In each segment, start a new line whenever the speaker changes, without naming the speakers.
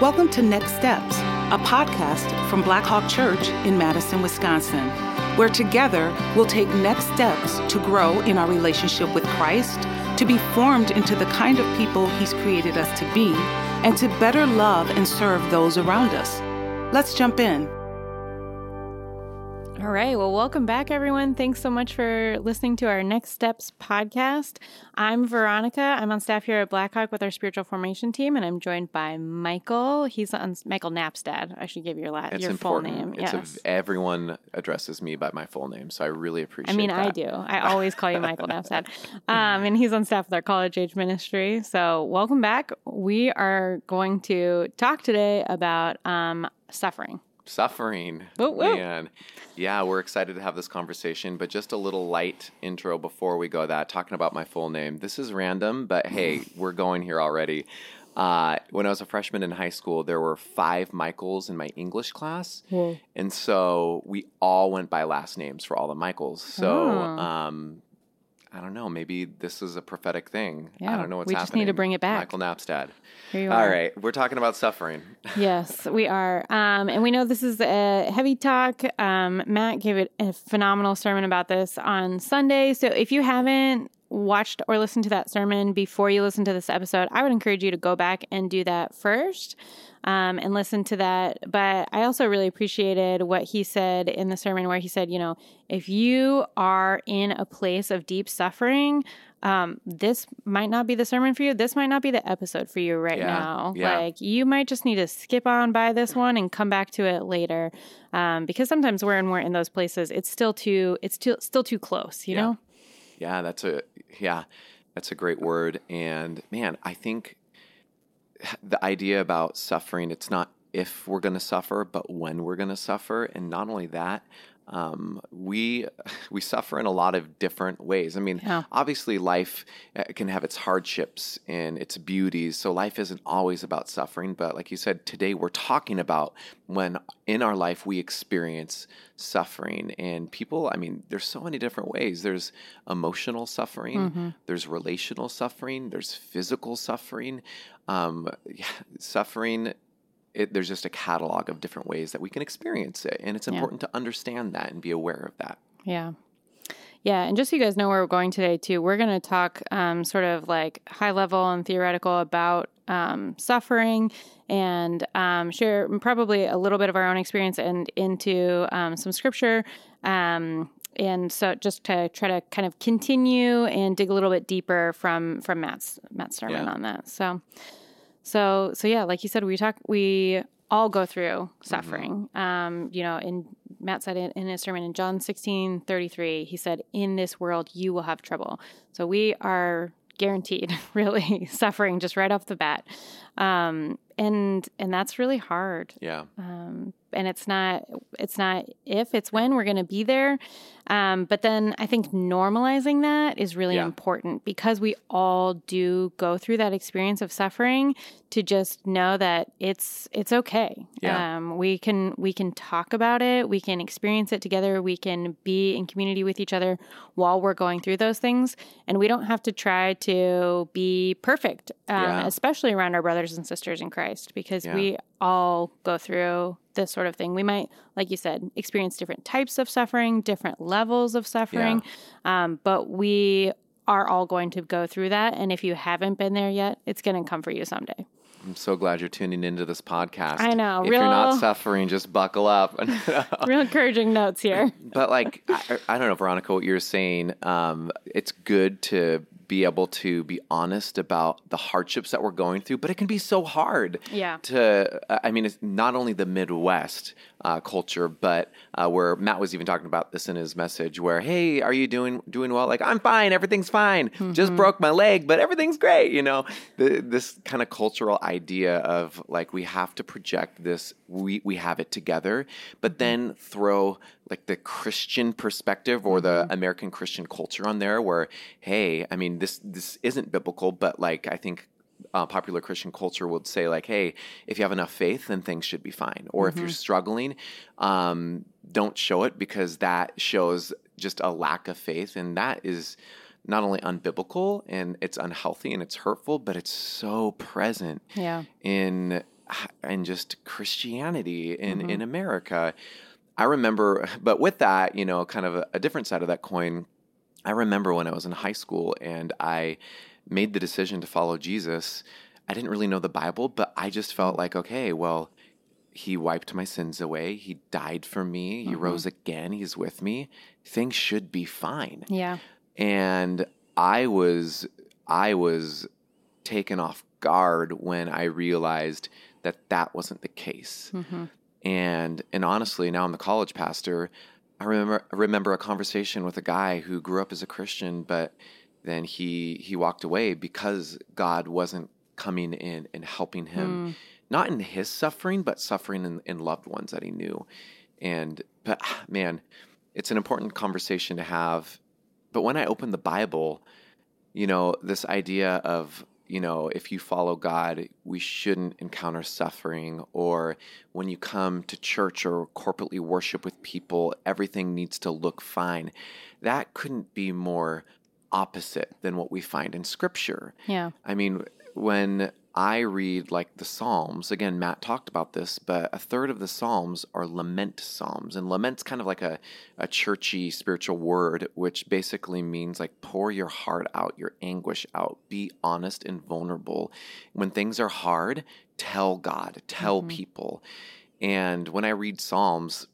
Welcome to Next Steps, a podcast from Blackhawk Church in Madison, Wisconsin, where together we'll take next steps to grow in our relationship with Christ, to be formed into the kind of people He's created us to be, and to better love and serve those around us. Let's jump in.
All right. Well, welcome back, everyone. Thanks so much for listening to our Next Steps podcast. I'm Veronica. I'm on staff here at Blackhawk with our spiritual formation team, and I'm joined by Michael. He's on Michael Napstad. I should give your la-
It's
your
important.
full name.
It's
yes.
a, everyone addresses me by my full name, so I really appreciate. It.
I mean, I do. I always call you Michael Napstad. Um, and he's on staff with our college age ministry. So, welcome back. We are going to talk today about um, suffering.
Suffering,
woo.
man. Yeah, we're excited to have this conversation, but just a little light intro before we go. That talking about my full name. This is random, but hey, we're going here already. Uh, when I was a freshman in high school, there were five Michaels in my English class,
Whoa.
and so we all went by last names for all the Michaels. So.
Oh.
Um, I don't know. Maybe this is a prophetic thing. I don't know what's
we
happening.
just need to bring it back.
Michael Napstad.
Here you
All
are.
right, we're talking about suffering.
yes, we are. Um, and we know this is a heavy talk. Um, Matt gave it a phenomenal sermon about this on Sunday. So if you haven't watched or listened to that sermon before you listen to this episode, I would encourage you to go back and do that first. Um, and listen to that. But I also really appreciated what he said in the sermon, where he said, you know, if you are in a place of deep suffering, um, this might not be the sermon for you. This might not be the episode for you right
Yeah,
now.
yeah.
Like you might just need to skip on by this one and come back to it later, um, because sometimes when we're in those places, it's still too it's too, still too close. You
Yeah.
know?
Yeah, that's a yeah, that's a great word. And man, I think the idea about suffering, it's not if we're going to suffer, but when we're going to suffer. And not only that, um, we we suffer in a lot of different ways. I mean,
Yeah.
obviously, life uh, can have its hardships and its beauties. So life isn't always about suffering. But like you said, today we're talking about when in our life we experience suffering. And people, I mean, there's so many different ways. There's emotional suffering. There's relational suffering. There's physical suffering. Um, yeah, suffering it, there's just a catalog of different ways that we can experience it. And it's
Yeah.
important to understand that and be aware of that.
Yeah. Yeah, and just so you guys know where we're going today, too, we're going to talk um, sort of like high level and theoretical about um, suffering and um, share probably a little bit of our own experience and into um, some scripture. Um, and so just to try to kind of continue and dig a little bit deeper from from Matt's Matt's sermon
Yeah.
on that. So so so yeah, like you said, we talk we all go through suffering. Um, you know, in Matt said it in his sermon in John 16, 33, he said, In this world you will have trouble. So we are guaranteed really suffering just right off the bat. Um, and and that's really hard.
Yeah.
Um, and it's not it's not if it's when we're going to be there um, but then i think normalizing that is really
Yeah.
important because we all do go through that experience of suffering to just know that it's it's okay
Yeah.
um, we can we can talk about it we can experience it together we can be in community with each other while we're going through those things and we don't have to try to be perfect um,
Yeah.
especially around our brothers and sisters in christ because
Yeah.
we all go through this sort of thing. We might, like you said, experience different types of suffering, different levels of suffering, um, but we are all going to go through that. And if you haven't been there yet, it's going to come for you someday.
I'm so glad you're tuning into this podcast.
I know,
If you're not suffering, just buckle up.
Real encouraging notes here.
but like, I, I don't know, Veronica, what you're saying. Um, it's good to be able to be honest about the hardships that we're going through, but it can be so hard.
Yeah.
To, I mean, it's not only the Midwest uh, culture, but uh, where Matt was even talking about this in his message, where, hey, are you doing doing well? Like, I'm fine, everything's fine.
Mm-hmm.
Just broke my leg, but everything's great. You know, the, this kind of cultural idea of like we have to project this, we we have it together, but then throw like the Christian perspective or the American Christian culture on there, where, hey, I mean, this this isn't biblical, but like I think uh, popular Christian culture would say like, hey, if you have enough faith, then things should be fine. Or if you're struggling, um, don't show it because that shows just a lack of faith, and that is not only unbiblical and it's unhealthy and it's hurtful, but it's so present
Yeah.
in and just Christianity in
Mhm.
in America. I remember, but with that, you know, kind of a, a different side of that coin. I remember when I was in high school and I made the decision to follow Jesus. I didn't really know the Bible, but I just felt like, okay, well, he wiped my sins away. He died for me. He
Mhm.
rose again. He's with me. Things should be fine.
Yeah.
And I was I was taken off guard when I realized that that wasn't the case.
hmm
And and honestly, now I'm the college pastor. I remember I remember a conversation with a guy who grew up as a Christian, but then he he walked away because God wasn't coming in and helping him,
Mm.
not in his suffering, but suffering in, in loved ones that he knew. And but ah, man, it's an important conversation to have. But when I open the Bible, you know, this idea of you know, if you follow God, we shouldn't encounter suffering, or when you come to church or corporately worship with people, everything needs to look fine. That couldn't be more opposite than what we find in Scripture.
Yeah.
I mean, when I read like the Psalms, again, Matt talked about this, but a third of the Psalms are lament Psalms. And lament's kind of like a, a churchy spiritual word, which basically means like pour your heart out, your anguish out, be honest and vulnerable. When things are hard, tell God, tell
Mhm.
people. And when I read Psalms,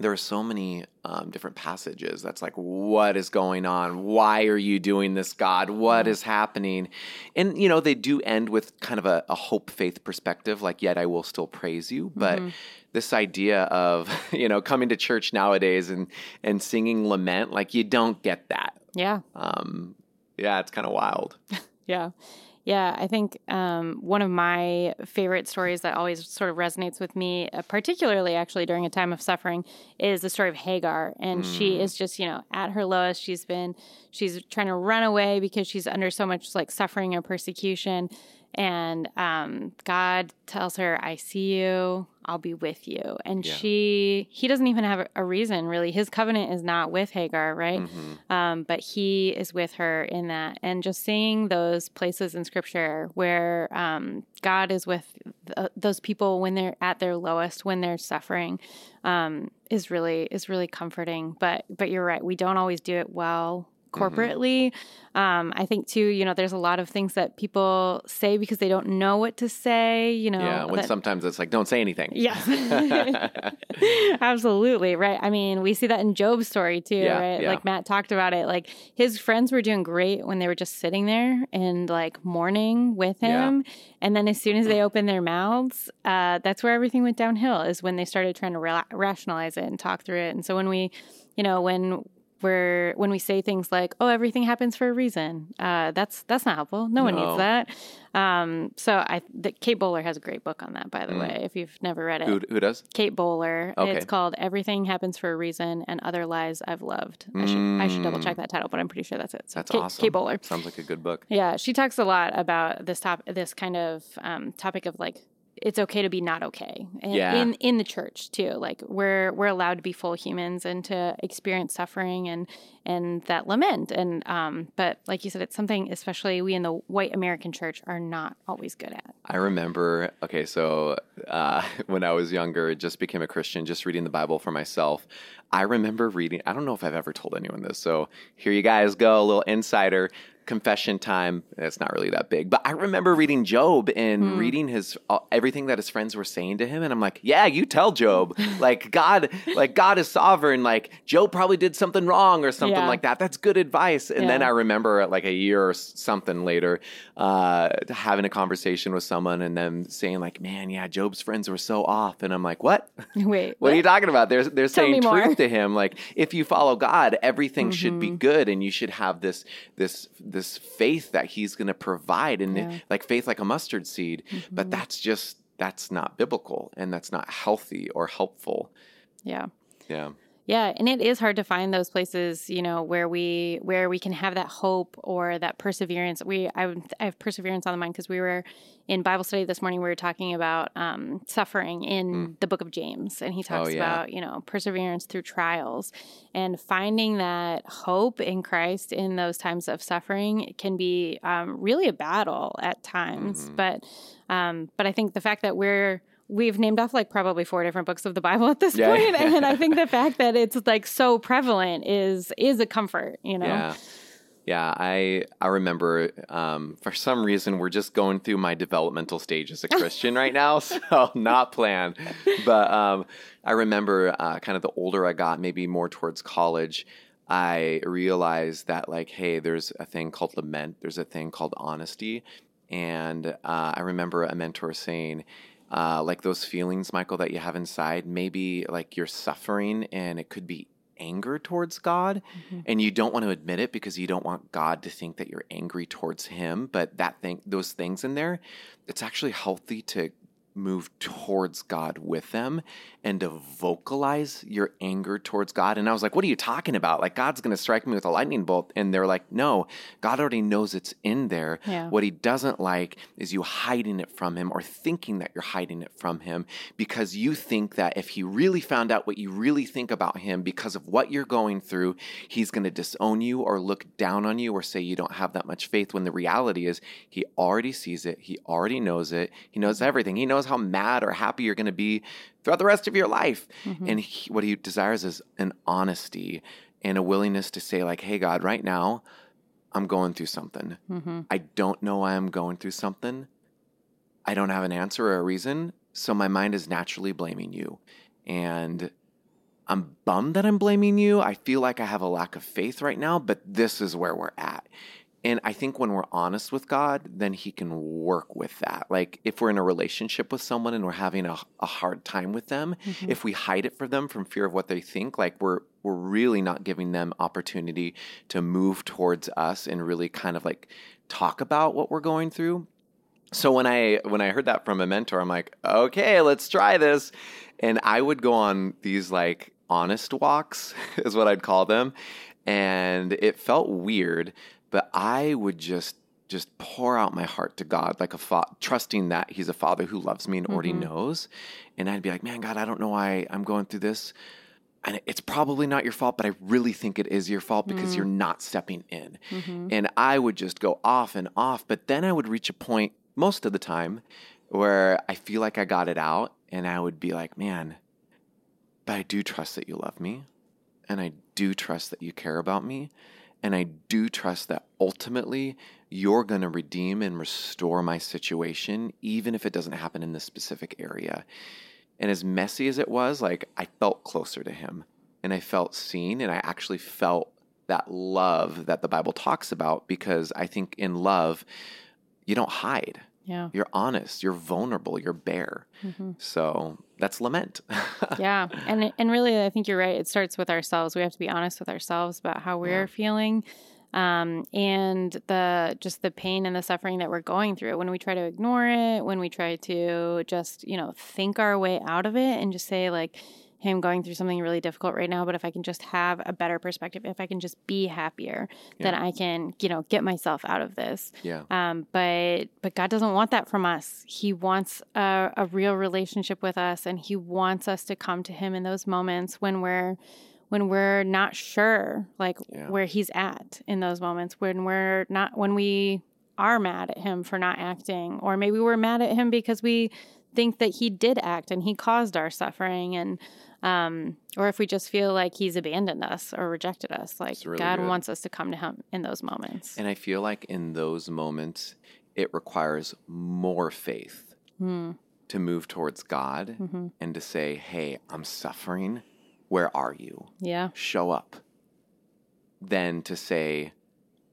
there are so many um, different passages that's like what is going on? Why are you doing this god? What is happening? And you know they do end with kind of a, a hope faith perspective like yet i will still praise you. But
Mhm.
this idea of you know coming to church nowadays and and singing lament like you don't get that.
Yeah.
um yeah it's kind of wild.
Yeah. Yeah, I think um, one of my favorite stories that always sort of resonates with me, uh, particularly actually during a time of suffering, is the story of Hagar. And she
Mm.
is just, you know, at her lowest. She's been, she's trying to run away because she's under so much like suffering and persecution. And um, God tells her, I see you, I'll be with you. And
Yeah.
she, he doesn't even have a reason really. His covenant is not with Hagar, right?
Mhm.
um, but he is with her in that and just seeing those places in scripture where um, god is with th- those people when they're at their lowest when they're suffering um, is really is really comforting but but you're right we don't always do it well corporately um, i think too you know there's a lot of things that people say because they don't know what to say you know
yeah when
that-
sometimes it's like don't say anything
Yes. Absolutely. Right. I mean, we see that in Job's story too,
Yeah,
right?
yeah.
Like Matt talked about it. Like his friends were doing great when they were just sitting there and like mourning with
Yeah.
him. And then as soon as they opened their mouths, uh, that's where everything went downhill, is when they started trying to ra- rationalize it and talk through it. And so when we, you know, when we're when we say things like "Oh, everything happens for a reason," uh, that's that's not helpful. No, one needs that. Um, so I, the, Kate Bowler has a great book on that, by the
Mm.
way. If you've never read it,
who, who does
Kate Bowler.
Okay.
It's called Everything Happens for a Reason and Other Lies I've Loved. I should I should double
Mm.
check that title, but I'm pretty sure that's it. So
that's
Kate,
awesome
Kate Bowler.
sounds like a good book
Yeah, she talks a lot about this top this kind of um, topic of like it's okay to be not okay. And
Yeah.
In in the church too. Like we're we're allowed to be full humans and to experience suffering and and that lament. And um but like you said, it's something especially we in the white American church are not always good at.
I remember, okay, so uh, when I was younger, just became a Christian, just reading the Bible for myself. I remember reading, I don't know if I've ever told anyone this, so here you guys go, a little insider confession time. It's not really that big, but I remember reading Job and
Hmm.
reading his uh, everything that his friends were saying to him, and I'm like, yeah, you tell Job, like God, like God is sovereign, like Job probably did something wrong or something
Yeah.
like that. That's good advice. And then I remember like a year or something later, uh, having a conversation with someone and then saying like, "Man, yeah, Job's friends were so off," and I'm like, "What?
Wait.
what are you talking about?" They're they're
Tell
saying truth to him. Like, if you follow God, everything should
Mm-hmm.
be good, and you should have this this this faith that He's going to provide, and
Yeah. Mm-hmm.
like faith like a mustard seed. But that's just that's not biblical, and that's not healthy or helpful.
Yeah.
Yeah.
Yeah, and it is hard to find those places, you know, where we where we can have that hope or that perseverance. We I, I have perseverance on the mind because we were in Bible study this morning. We were talking about um, suffering in the Book of James, and he talks
Mm. Oh, yeah.
about you know perseverance through trials and finding that hope in Christ in those times of suffering can be um, really a battle at times,
Mhm.
but. Um, but I think the fact that we're we've named off like probably four different books of the Bible at this
Yeah.
point, and I think the fact that it's like so prevalent is is a comfort. You know.
Yeah. Yeah, I I remember um, for some reason we're just going through my developmental stage as a Christian right now, so not planned. But um, I remember uh, kind of the older I got, maybe more towards college, I realized that like, hey, there's a thing called lament, there's a thing called honesty, and uh, I remember a mentor saying. Uh, like those feelings, Michael, that you have inside, maybe like you're suffering and it could be anger towards God and you don't want to admit it because you don't want God to think that you're angry towards him but that thing those things in there it's actually healthy to move towards God with them and to vocalize your anger towards God and I was like what are you talking about like God's going to strike me with a lightning bolt and they're like no God already knows it's in there
Yeah.
what he doesn't like is you hiding it from him or thinking that you're hiding it from him because you think that if he really found out what you really think about him because of what you're going through, he's going to disown you or look down on you or say you don't have that much faith when the reality is he already sees it. He already knows it. He knows everything. He knows how mad or happy you're going to be throughout the rest of your life. And he, what he desires is an honesty and a willingness to say, like, hey, God, right now, I'm going through something.
Mm-hmm.
I don't know why I'm going through something. I don't have an answer or a reason. So my mind is naturally blaming you. And I'm bummed that I'm blaming you. I feel like I have a lack of faith right now, but this is where we're at. And I think when we're honest with God, then He can work with that. Like if we're in a relationship with someone and we're having a, a hard time with them, mm-hmm. if we hide it from them from fear of what they think, like we're we're really not giving them opportunity to move towards us and really kind of like talk about what we're going through. So when I when I heard that from a mentor, I'm like, okay, let's try this. And I would go on these like honest walks, is what I'd call them. And it felt weird, but I would just just pour out my heart to God like a fa- trusting that he's a father who loves me and already mm-hmm. knows. And I'd be like, "Man, God, I don't know why I'm going through this." And it's probably not your fault, but I really think it is your fault because you're mm. not stepping in. Mm-hmm. And I would just go off and off, but then I would reach a point most of the time where I feel like I got it out and I would be like, "Man, but I do trust that you love me and I do trust that you care about me and I do trust that ultimately you're going to redeem and restore my situation even if it doesn't happen in this specific area." And as messy as it was, like I felt closer to him and I felt seen and I actually felt that love that the Bible talks about because I think in love you don't hide.
Yeah.
You're honest, you're vulnerable, you're bare.
Mm-hmm.
So that's lament.
yeah and and really i think you're right it starts with ourselves we have to be honest with ourselves about how we're
Yeah.
feeling um, and the just the pain and the suffering that we're going through when we try to ignore it when we try to just you know think our way out of it and just say like hey i'm going through something really difficult right now but if i can just have a better perspective if i can just be happier then i can you know get myself out of this
yeah.
um, but but God doesn't want that from us. He wants a, a real relationship with us, and He wants us to come to Him in those moments when we're when we're not sure, like
Yeah.
where He's at in those moments. When we're not when we are mad at Him for not acting, or maybe we're mad at Him because we think that He did act and He caused our suffering, and um, or if we just feel like He's abandoned us or rejected us. Like
really
God
good.
wants us to come to Him in those moments.
And I feel like in those moments, it requires more faith
Hmm.
to move towards God
Mm-hmm.
and to say, hey, I'm suffering. Where are you?
Yeah.
Show up. Then to say,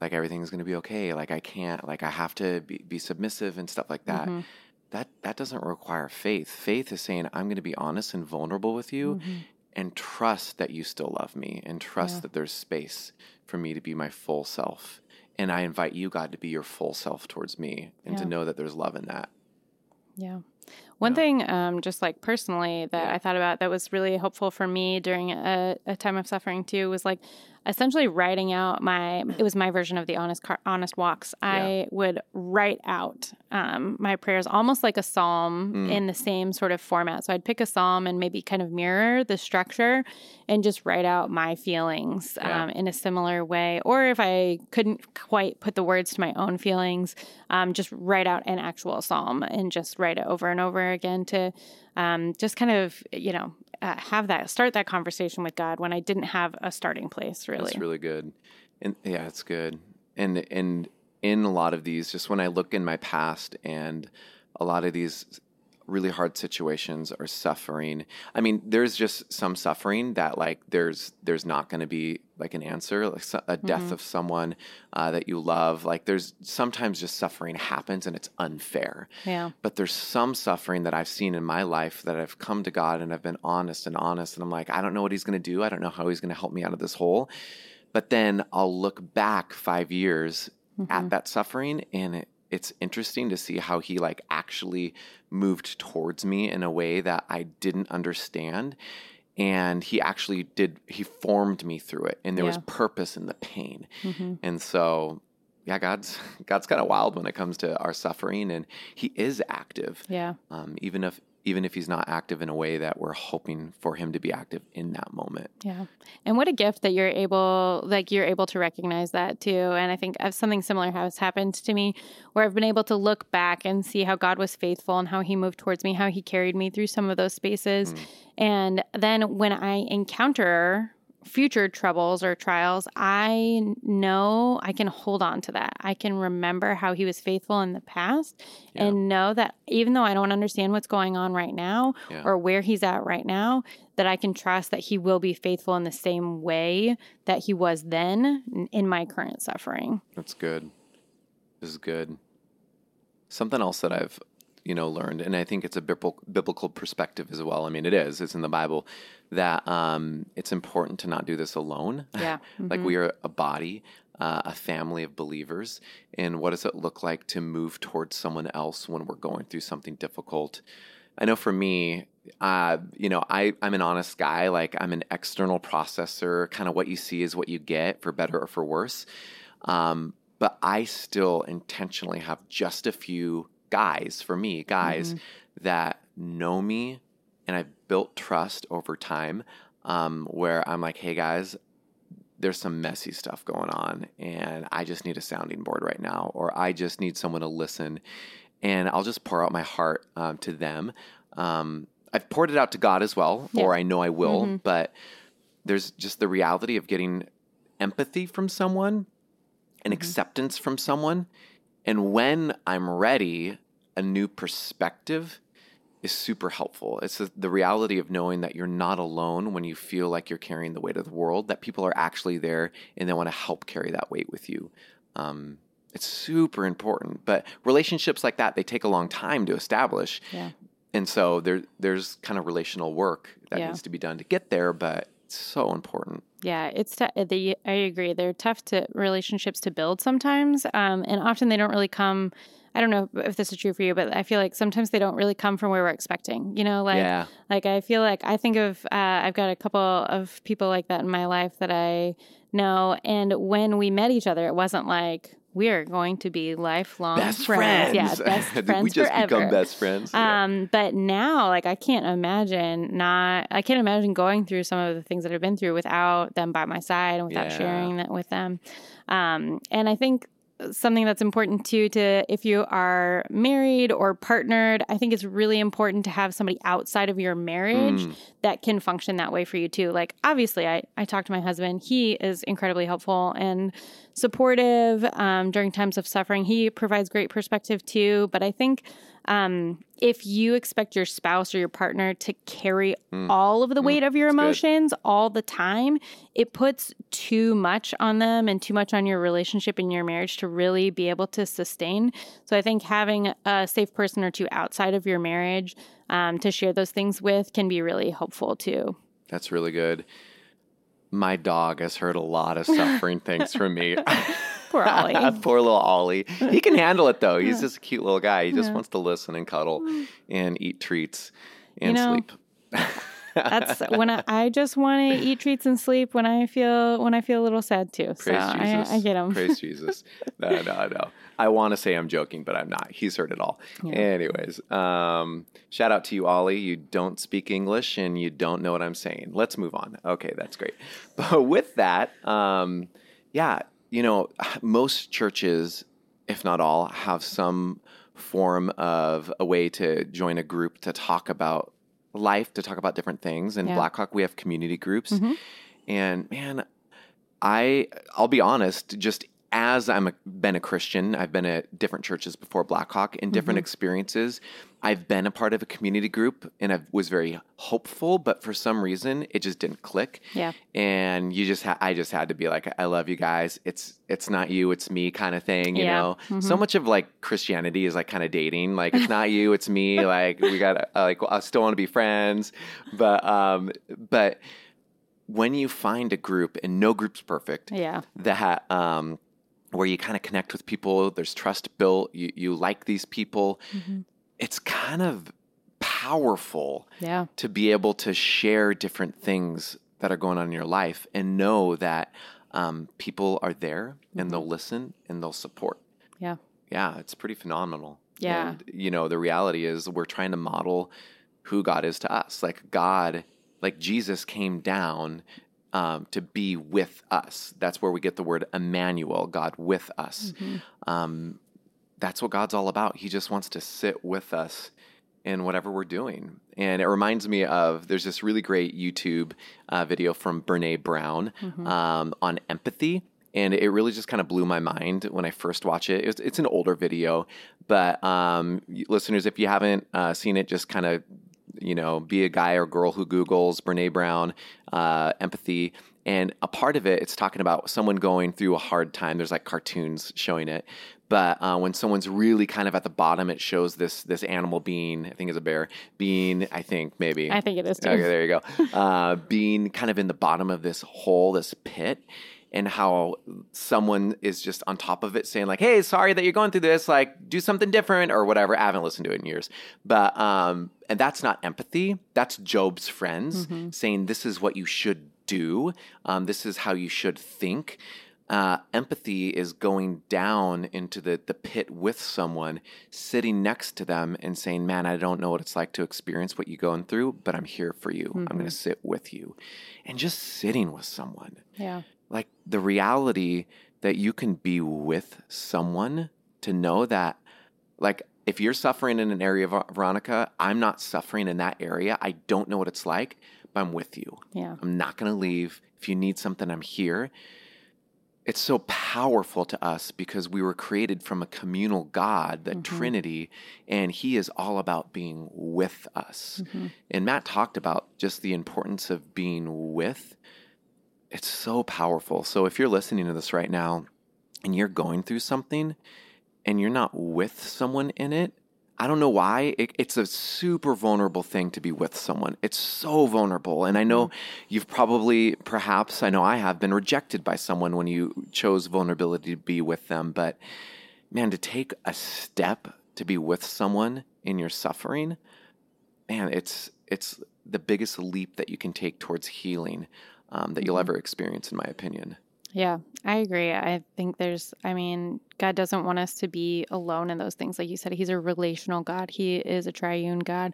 like, everything's going to be okay. Like, I can't, like, I have to be, be submissive and stuff like that.
Mhm.
That, that doesn't require faith. Faith is saying, I'm going to be honest and vulnerable with you
Mhm.
and trust that you still love me and trust
Yeah.
that there's space for me to be my full self. And I invite you, God, to be your full self towards me and to know that there's love in that.
Yeah. One
Yeah.
thing, um, just like personally, that
Yeah.
I thought about that was really helpful for me during a, a time of suffering too was like, essentially writing out my it was my version of the honest car, honest walks i would write out um, my prayers almost like a psalm
Mm.
in the same sort of format so i'd pick a psalm and maybe kind of mirror the structure and just write out my feelings
Yeah.
um, in a similar way or if i couldn't quite put the words to my own feelings um, just write out an actual psalm and just write it over and over again to um, just kind of you know uh, have that start that conversation with God when I didn't have a starting place really.
That's really good. And yeah, it's good. And and in a lot of these, just when I look in my past and a lot of these really hard situations or suffering. I mean, there's just some suffering that like there's there's not going to be like an answer, like a death of someone uh, that you love. Like there's sometimes just suffering happens and it's unfair.
yeah.
But there's some suffering that I've seen in my life that I've come to God and I've been honest and honest. And I'm like, I don't know what He's going to do. I don't know how He's going to help me out of this hole. But then I'll look back five years at that suffering and it, it's interesting to see how He like actually moved towards me in a way that I didn't understand. And he actually did, he formed me through it. And there was purpose in the pain.
Mm-hmm.
And so, yeah, God's God's kind of wild when it comes to our suffering, and He is active,
Yeah.
um, even if even if He's not active in a way that we're hoping for Him to be active in that moment.
Yeah. And what a gift that you're able like you're able to recognize that too. And I think uh, something similar has happened to me where I've been able to look back and see how God was faithful and how he moved towards me, how he carried me through some of those spaces. And then when I encounter future troubles or trials, I know I can hold on to that. I can remember how he was faithful in the past and know that even though I don't understand what's going on right now
Yeah.
or where he's at right now, that I can trust that he will be faithful in the same way that he was then in my current suffering.
That's good. This is good. Something else that I've you know learned, and I think it's a biblical biblical perspective as well. I mean, it is. It's in the Bible that um, it's important to not do this alone.
Yeah.
like we are a body, uh, a family of believers, and what does it look like to move towards someone else when we're going through something difficult? I know for me, uh, you know, I, I'm an honest guy. Like I'm an external processor. Kind of what you see is what you get, for better or for worse. Um, but I still intentionally have just a few guys, for me, guys that know me and I've built trust over time um, where I'm like, hey guys, there's some messy stuff going on and I just need a sounding board right now, or I just need someone to listen. And I'll just pour out my heart um, to them. Um, I've poured it out to God as well, or I know I will, but there's just the reality of getting empathy from someone and acceptance from someone. And when I'm ready, a new perspective is super helpful. It's the, reality of knowing that you're not alone when you feel like you're carrying the weight of the world, that people are actually there and they want to help carry that weight with you. Um, it's super important. But relationships like that, they take a long time to establish.
Yeah.
And so there, there's kind of relational work that
Yeah.
needs to be done to get there, but it's so important.
Yeah, it's t- the I agree. They're tough to relationships to build sometimes, um, and often they don't really come. I don't know if this is true for you, but I feel like sometimes they don't really come from where we're expecting. You know, like
Yeah.
like I feel like I think of uh, I've got a couple of people like that in my life that I know, and when we met each other, it wasn't like we are going to be lifelong
Best friends.
Yeah, best friends
we just
forever.
become best friends? Yeah.
Um, but now, like, I can't imagine not, I can't imagine going through some of the things that I've been through without them by my side and without
Yeah.
sharing that with them. Um, and I think something that's important too to if you are married or partnered i think it's really important to have somebody outside of your marriage
Mm.
that can function that way for you too. Like obviously i, I talk to my husband. He is incredibly helpful and supportive um, during times of suffering. He provides great perspective too but i think um, if you expect your spouse or your partner to carry all of the weight of your
Mm. good.
emotions all the time, it puts too much on them and too much on your relationship and your marriage to really be able to sustain. So I think having a safe person or two outside of your marriage um, to share those things with can be really helpful too.
That's really good. My dog has heard a lot of suffering things from me.
Poor Ollie.
Poor little Ollie. He can handle it though. He's just a cute little guy. He just wants to listen and cuddle and eat treats and
know,
sleep.
That's when I, I just want to eat treats and sleep when I feel when I feel a little sad too.
Praise
so. I, I get them.
Praise Jesus. No, no, no. I want to say I'm joking, but I'm not. He's heard it all. Anyways, um, shout out to you, Ollie. You don't speak English and you don't know what I'm saying. Let's move on. Okay, that's great. But with that, um, yeah, you know, most churches, if not all, have some form of a way to join a group to talk about life, to talk about different things. In
Yeah.
Blackhawk, we have community groups.
Mhm.
And man, I I'll be honest, just as I'm a, been a Christian, I've been at different churches before Blackhawk in different experiences. I've been a part of a community group and I was very hopeful, but for some reason it just didn't click.
Yeah.
And you just ha- I just had to be like I love you guys. It's it's not you, it's me kind of thing, you
Yeah.
know.
Mhm.
So much of like Christianity is like kind of dating. Like it's not you, it's me. Like we got to like I still want to be friends, but um but when you find a group and no group's perfect
Yeah.
that um where you kind of connect with people there's trust built you you like these people
Mhm.
it's kind of powerful
Yeah.
to be able to share different things that are going on in your life and know that um, people are there and they'll listen and they'll support
Yeah.
yeah it's pretty phenomenal
Yeah.
and you know the reality is we're trying to model who god is to us like god like jesus came down um, to be with us that's where we get the word emmanuel god with us
Mhm.
um, that's what god's all about he just wants to sit with us in whatever we're doing and it reminds me of there's this really great youtube uh, video from brene brown
Mhm.
um, on empathy. And it really just kind of blew my mind when I first watched it. It's, it's an older video, but um, listeners, if you haven't uh, seen it, just kind of, you know, be a guy or girl who Googles Brene Brown, uh, empathy. And a part of it, it's talking about someone going through a hard time. There's like cartoons showing it. But uh, when someone's really kind of at the bottom, it shows this this animal being, I think it's a bear, being, I think maybe.
I think it is too.
Okay, there you go. Uh, being kind of in the bottom of this hole, this pit, and how someone is just on top of it saying, like, hey, sorry that you're going through this, like, do something different or whatever. I haven't listened to it in years. But, um, and that's not empathy. That's Job's friends saying, this is what you should do, um, this is how you should think. Uh, empathy is going down into the, the pit with someone, sitting next to them and saying, Man, I don't know what it's like to experience what you're going through, but I'm here for you. I'm going to sit with you. And just sitting with someone.
Yeah.
Like the reality that you can be with someone to know that, like, if you're suffering in an area, Ver- Veronica, I'm not suffering in that area. I don't know what it's like, but I'm with you.
Yeah.
I'm not going to leave. If you need something, I'm here. It's so powerful to us because we were created from a communal God, the mm-hmm. Trinity, and He is all about being with us. Mm-hmm. And Matt talked about just the importance of being with. It's so powerful. So if you're listening to this right now and you're going through something and you're not with someone in it, I don't know why. It, it's a super vulnerable thing to be with someone. It's so vulnerable. And I know mm-hmm. you've probably, perhaps, I know I have been rejected by someone when you chose vulnerability to be with them. But man, to take a step to be with someone in your suffering, man, it's it's the biggest leap that you can take towards healing um, that you'll ever experience, in my opinion.
Yeah, I agree. I think there's, I mean, God doesn't want us to be alone in those things. Like you said, He's a relational God, He is a triune God.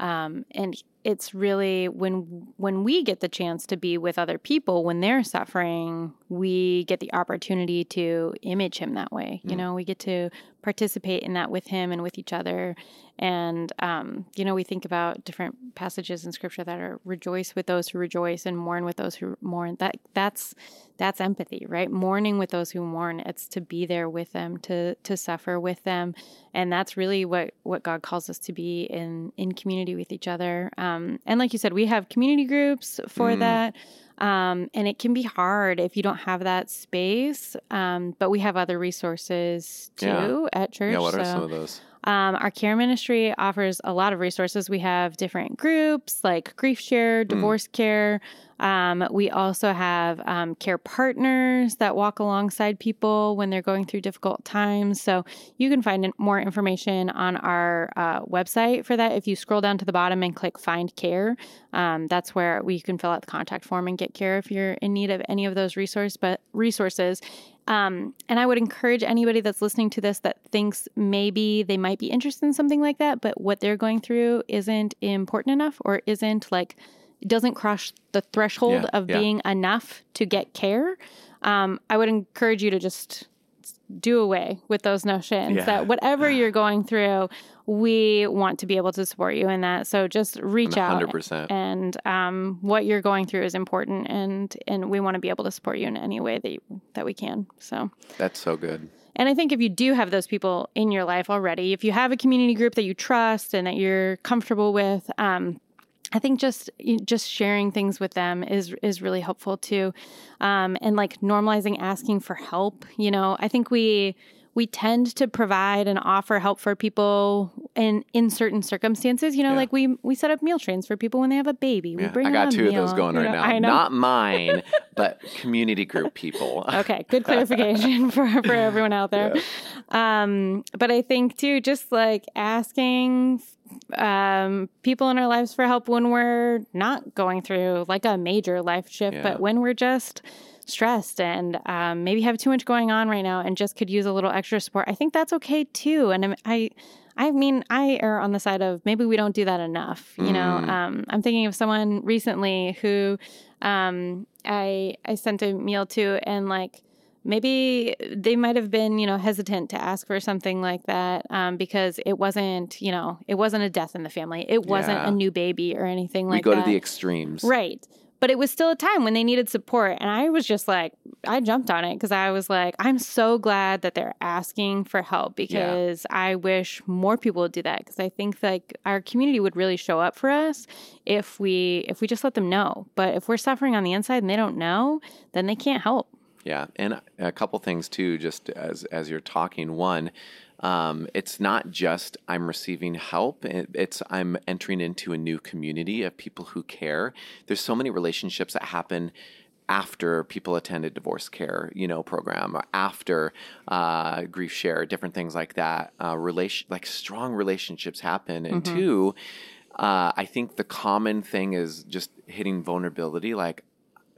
Um, and it's really when when we get the chance to be with other people when they're suffering, we get the opportunity to image him that way. You
Mm.
know, we get to participate in that with him and with each other. And um, you know, we think about different passages in scripture that are rejoice with those who rejoice and mourn with those who mourn. That that's that's empathy, right? Mourning with those who mourn. It's to be there with them, to to suffer with them, and that's really what what God calls us to be in in community with each other. Um, and like you said, we have community groups for
Mm.
that. Um, and it can be hard if you don't have that space. Um, but we have other resources too
Yeah.
at church.
yeah, what are some of those?
Um, our care ministry offers a lot of resources. We have different groups like grief share, divorce care. Um, we also have um, care partners that walk alongside people when they're going through difficult times. So you can find more information on our uh, website for that. If you scroll down to the bottom and click Find Care, um, that's where we can fill out the contact form and get care if you're in need of any of those resource but resources. Um, and I would encourage anybody that's listening to this that thinks maybe they might be interested in something like that, but what they're going through isn't important enough or isn't like doesn't cross the threshold
Yeah,
of
yeah.
being enough to get care. Um, I would encourage you to just do away with those notions
Yeah.
that whatever you're going through, we want to be able to support you in that. So just reach out
100%.
and um, what you're going through is important, and and we want to be able to support you in any way that you, that we can. So.
That's so good.
And I think if you do have those people in your life already, if you have a community group that you trust and that you're comfortable with, um, I think just just sharing things with them is is really helpful too, um, and like normalizing asking for help. You know, I think we we tend to provide and offer help for people in in certain circumstances. You know,
Yeah.
like we we set up meal trains for people when they have a baby. We
Yeah,
bring
I got two of those
meal,
going
you
right
know?
now.
I know.
Not mine, but community group people.
Okay, good clarification for for everyone out there. Um, but I think too, just like asking um, people in our lives for help when we're not going through like a major life shift,
Yeah.
but when we're just stressed and um, maybe have too much going on right now and just could use a little extra support. I think that's okay too. And I, I mean, I err on the side of maybe we don't do that enough. You know,
Mm.
um, I'm thinking of someone recently who um, I I sent a meal to, and like maybe they might have been you know hesitant to ask for something like that um, because it wasn't you know it wasn't a death in the family, it wasn't
Yeah.
a new baby or anything
we
like that.
We go to the extremes.
Right. But it was still a time when they needed support. And I was just like, I jumped on it because I was like, I'm so glad that they're asking for help because I wish more people would do that because I think like our community would really show up for us if we if we just let them know. But if we're suffering on the inside and they don't know, then they can't help.
Yeah, and a couple things too. Just as as you're talking, one, um, it's not just I'm receiving help. It's I'm entering into a new community of people who care. There's so many relationships that happen after people attend a divorce care, you know, program, or after uh, grief share, different things like that. Uh, relation like strong relationships happen, and two, uh, I think the common thing is just hitting vulnerability. Like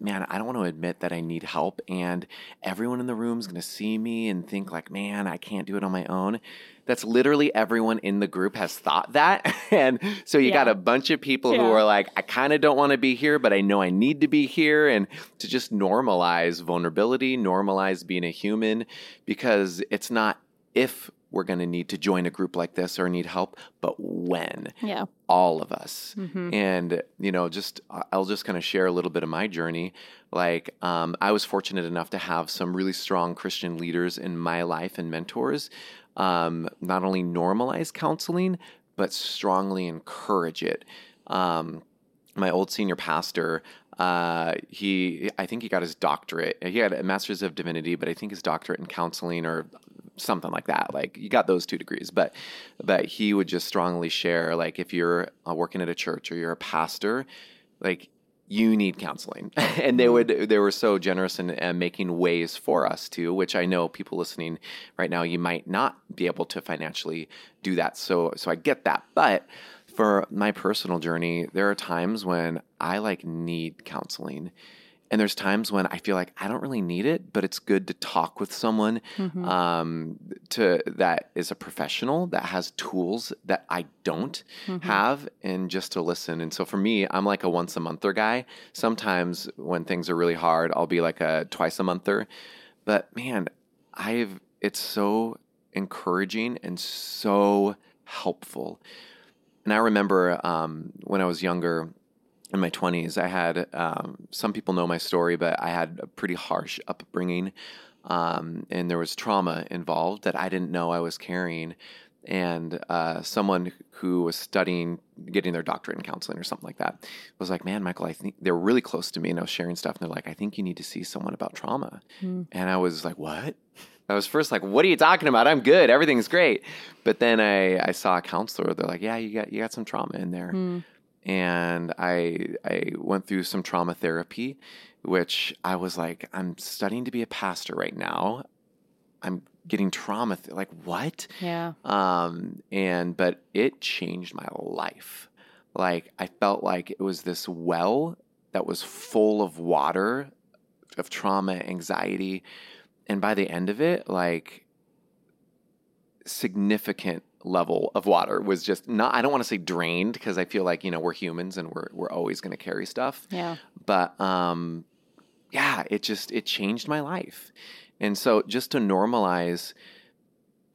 man, I don't want to admit that I need help, and everyone in the room is going to see me and think like, man, I can't do it on my own. That's literally everyone in the group has thought that, and so you got a bunch of people who are like, I kind of don't want to be here, but I know I need to be here, and to just normalize vulnerability, normalize being a human, because it's not if we're going to need to join a group like this or need help, but when
Yeah.
all of us.
Mhm.
And, you know, just I'll just kind of share a little bit of my journey. Like, um, I was fortunate enough to have some really strong Christian leaders in my life and mentors, um, not only normalize counseling, but strongly encourage it. Um, my old senior pastor, uh, he, I think he got his doctorate. He had a master's of divinity, but I think his doctorate in counseling or something like that. Like you got those two degrees, but but he would just strongly share like if you're uh, working at a church or you're a pastor, like you need counseling, and they would they were so generous in uh, making ways for us to, which I know people listening right now you might not be able to financially do that. So so I get that, but for my personal journey, there are times when I like need counseling. And there's times when I feel like I don't really need it, but it's good to talk with someone
Mhm.
um, to that is a professional that has tools that I don't
Mhm.
have, and just to listen. And so for me, I'm like a once a monther guy. Sometimes when things are really hard, I'll be like a twice a monther. But man, I've it's so encouraging and so helpful. And I remember um, when I was younger, in my 20s, I had um, some people know my story, but I had a pretty harsh upbringing. Um, and there was trauma involved that I didn't know I was carrying. And uh, someone who was studying, getting their doctorate in counseling or something like that, was like, Man, Michael, I think they're really close to me. And I was sharing stuff. And they're like, I think you need to see someone about trauma.
Mm.
And I was like, What? I was first like, "What are you talking about? I'm good. Everything's great." But then I I saw a counselor. They're like, "Yeah, you got you got some trauma in there." And I I went through some trauma therapy, which I was like, I'm studying to be a pastor right now. I'm getting trauma. Th- like what?
Yeah.
um, and but it changed my life. Like I felt like it was this well that was full of water, of trauma, anxiety, and by the end of it, like significant level of water was just not. I don't want to say drained because I feel like you know we're humans and we're we're always going to carry stuff
Yeah.
but um yeah it just it changed my life and so just to normalize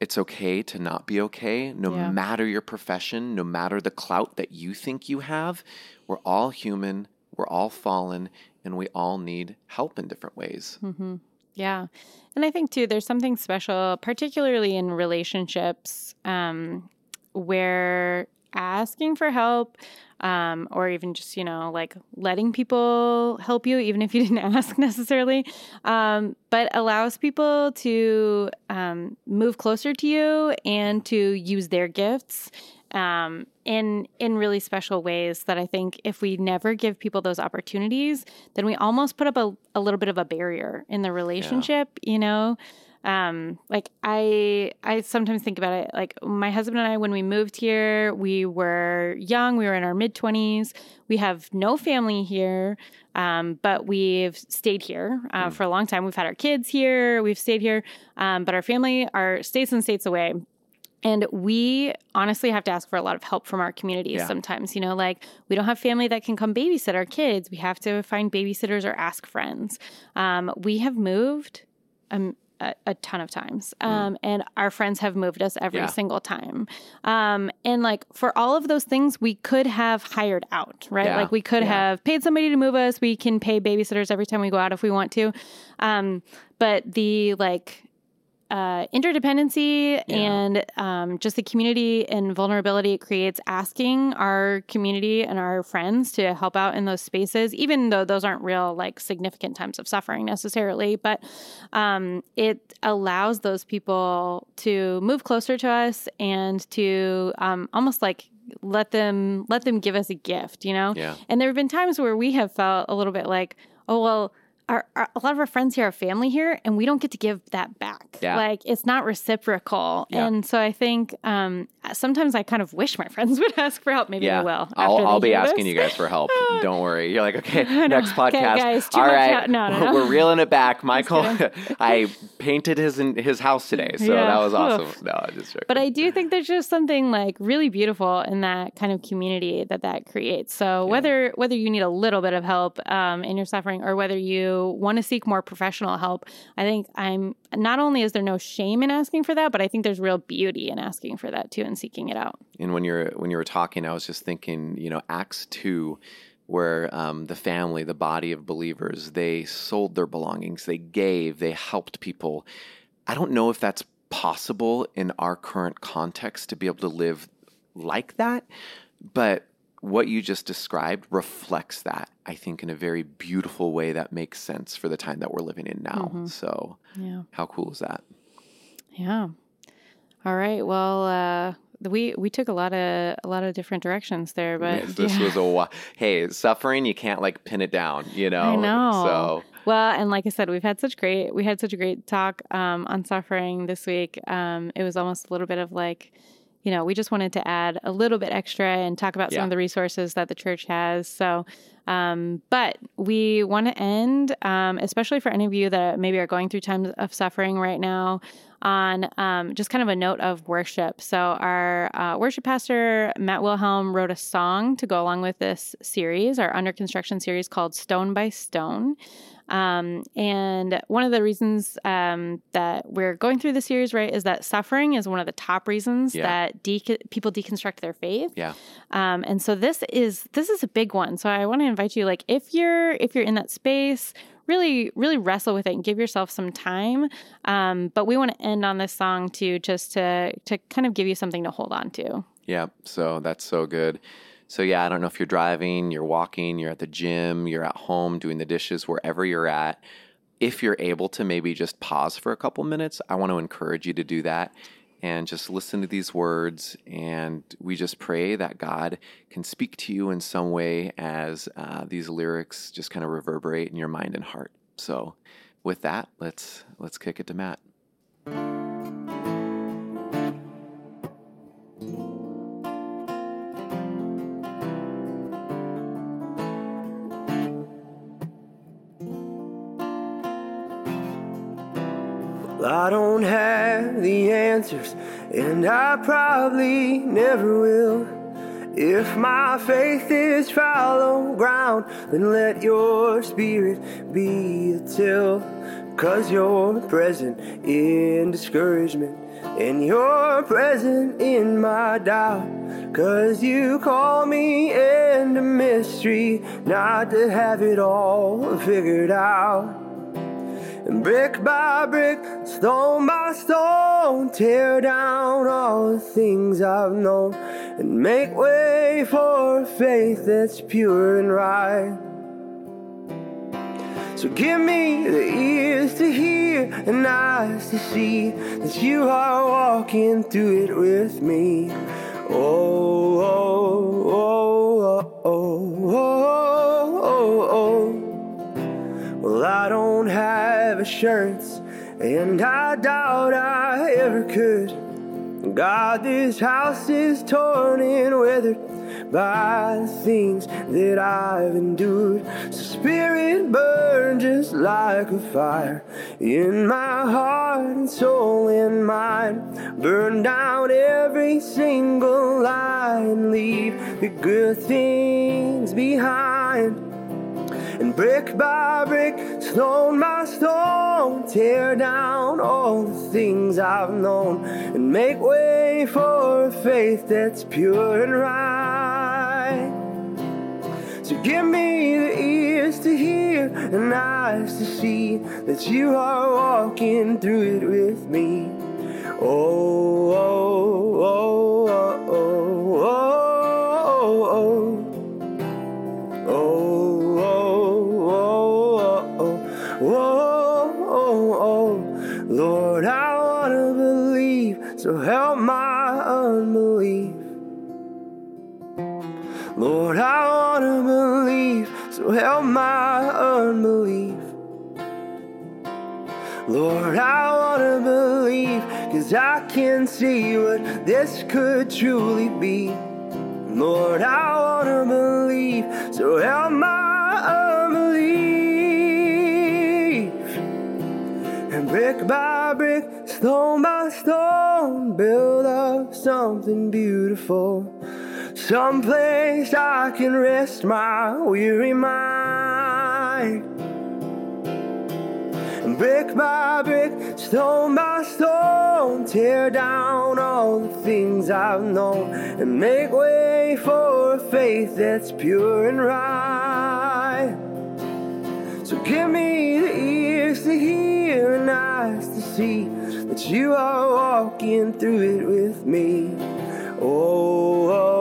it's okay to not be okay no
Yeah.
matter your profession no matter the clout that you think you have we're all human we're all fallen and we all need help in different ways
Mm-hmm. Yeah. And I think too, there's something special, particularly in relationships, um, where asking for help, um, or even just, you know, like letting people help you, even if you didn't ask necessarily, um, but allows people to um, move closer to you and to use their gifts um, in in really special ways that I think if we never give people those opportunities, then we almost put up a, a little bit of a barrier in the relationship, you know. Um, like I I sometimes think about it like my husband and I when we moved here, we were young, we were in our mid 20s. We have no family here. Um, but we've stayed here uh, for a long time. We've had our kids here. We've stayed here, um, but our family are states and states away. And we honestly have to ask for a lot of help from our communities
Yeah.
sometimes. You know, like we don't have family that can come babysit our kids. We have to find babysitters or ask friends. Um, we have moved um, a, a ton of times, um, and our friends have moved us every
Yeah.
single time. Um, and like for all of those things, we could have hired out, right?
Yeah.
Like we could have paid somebody to move us. We can pay babysitters every time we go out if we want to. Um, but the like uh, interdependency and um, just the community and vulnerability it creates asking our community and our friends to help out in those spaces even though those aren't real like significant times of suffering necessarily but um, it allows those people to move closer to us and to um, almost like let them let them give us a gift you know
Yeah.
and there have been times where we have felt a little bit like oh well our, our, a lot of our friends here are family here, and we don't get to give that back.
Yeah.
Like it's not reciprocal,
Yeah.
and so I think um, sometimes I kind of wish my friends would ask for help. Maybe
yeah,
they will.
I'll, I'll be asking
this.
you guys for help. Don't worry. You're like, okay, next
Okay,
podcast.
guys, too
All right,
no, no, no.
we're reeling it back. Michael, I painted his his house today, so that was awesome.
Oof.
No, I'm just joking.
But I do think there's just something like really beautiful in that kind of community that that creates. So whether whether you need a little bit of help um, in your suffering or whether you want to seek more professional help, I think I'm not only is there no shame in asking for that, but I think there's real beauty in asking for that too and seeking it out.
And when you're when you were talking, I was just thinking, you know, Acts two, where um, the family, the body of believers, they sold their belongings, they gave, they helped people. I don't know if that's possible in our current context to be able to live like that, but what you just described reflects that. I think in a very beautiful way that makes sense for the time that we're living in now. So,
Yeah.
how cool is that?
Yeah. All right. Well, uh, we we took a lot of a lot of different directions there, but
Yes, this
yeah.
was a hey suffering. You can't like pin it down, you know.
I know.
So
Well, and like I said, we've had such great we had such a great talk um, on suffering this week. Um, it was almost a little bit of like, you know, we just wanted to add a little bit extra and talk about some of the resources that the church has. So, um, but we want to end, um, especially for any of you that maybe are going through times of suffering right now, on um, just kind of a note of worship. So, our uh, worship pastor, Matt Wilhelm, wrote a song to go along with this series, our under construction series called Stone by Stone. Um, and one of the reasons um, that we're going through the series, right, is that suffering is one of the top reasons
Yeah.
that de- people deconstruct their faith.
yeah,
Um, and so this is this is a big one. So I want to invite you, like, if you're if you're in that space, really really wrestle with it and give yourself some time. Um, but we want to end on this song too, just to to kind of give you something to hold on to.
yeah. So that's so good. So yeah, I don't know if you're driving, you're walking, you're at the gym, you're at home doing the dishes, wherever you're at. if you're able to maybe just pause for a couple minutes, I want to encourage you to do that and just listen to these words. And we just pray that God can speak to you in some way as uh, these lyrics just kind of reverberate in your mind and heart. So, with that, let's let's kick it to Matt.
I don't have the answers, and I probably never will. If my faith is fallow ground, then let your spirit be a till. Cause you're present in discouragement, and you're present in my doubt. Cause you call me into mystery, not to have it all figured out. And brick by brick, stone by stone, tear down all the things I've known and make way for a faith that's pure and right. So give me the ears to hear and eyes to see that you are walking through it with me. Oh, oh, oh, oh, oh, oh, oh, oh. Well, I don't have assurance, and I doubt I ever could. God, this house is torn and weathered by the things that I've endured. So, Spirit, burn just like a fire in my heart and soul and mind. Burn down every single lie and leave the good things behind. And brick by brick, stone by stone, tear down all the things I've known and make way for a faith that's pure and right. So give me the ears to hear and eyes to see that you are walking through it with me. Oh, oh, oh, Lord, I want to believe, cause I can see what this could truly be. Lord, I want to believe, so help my unbelief. And brick by brick, stone by stone, build up something beautiful. Someplace I can rest my weary mind. Brick by brick, stone by stone, tear down all the things I've known and make way for a faith that's pure and right. So give me the ears to hear and eyes to see that you are walking through it with me. Oh, oh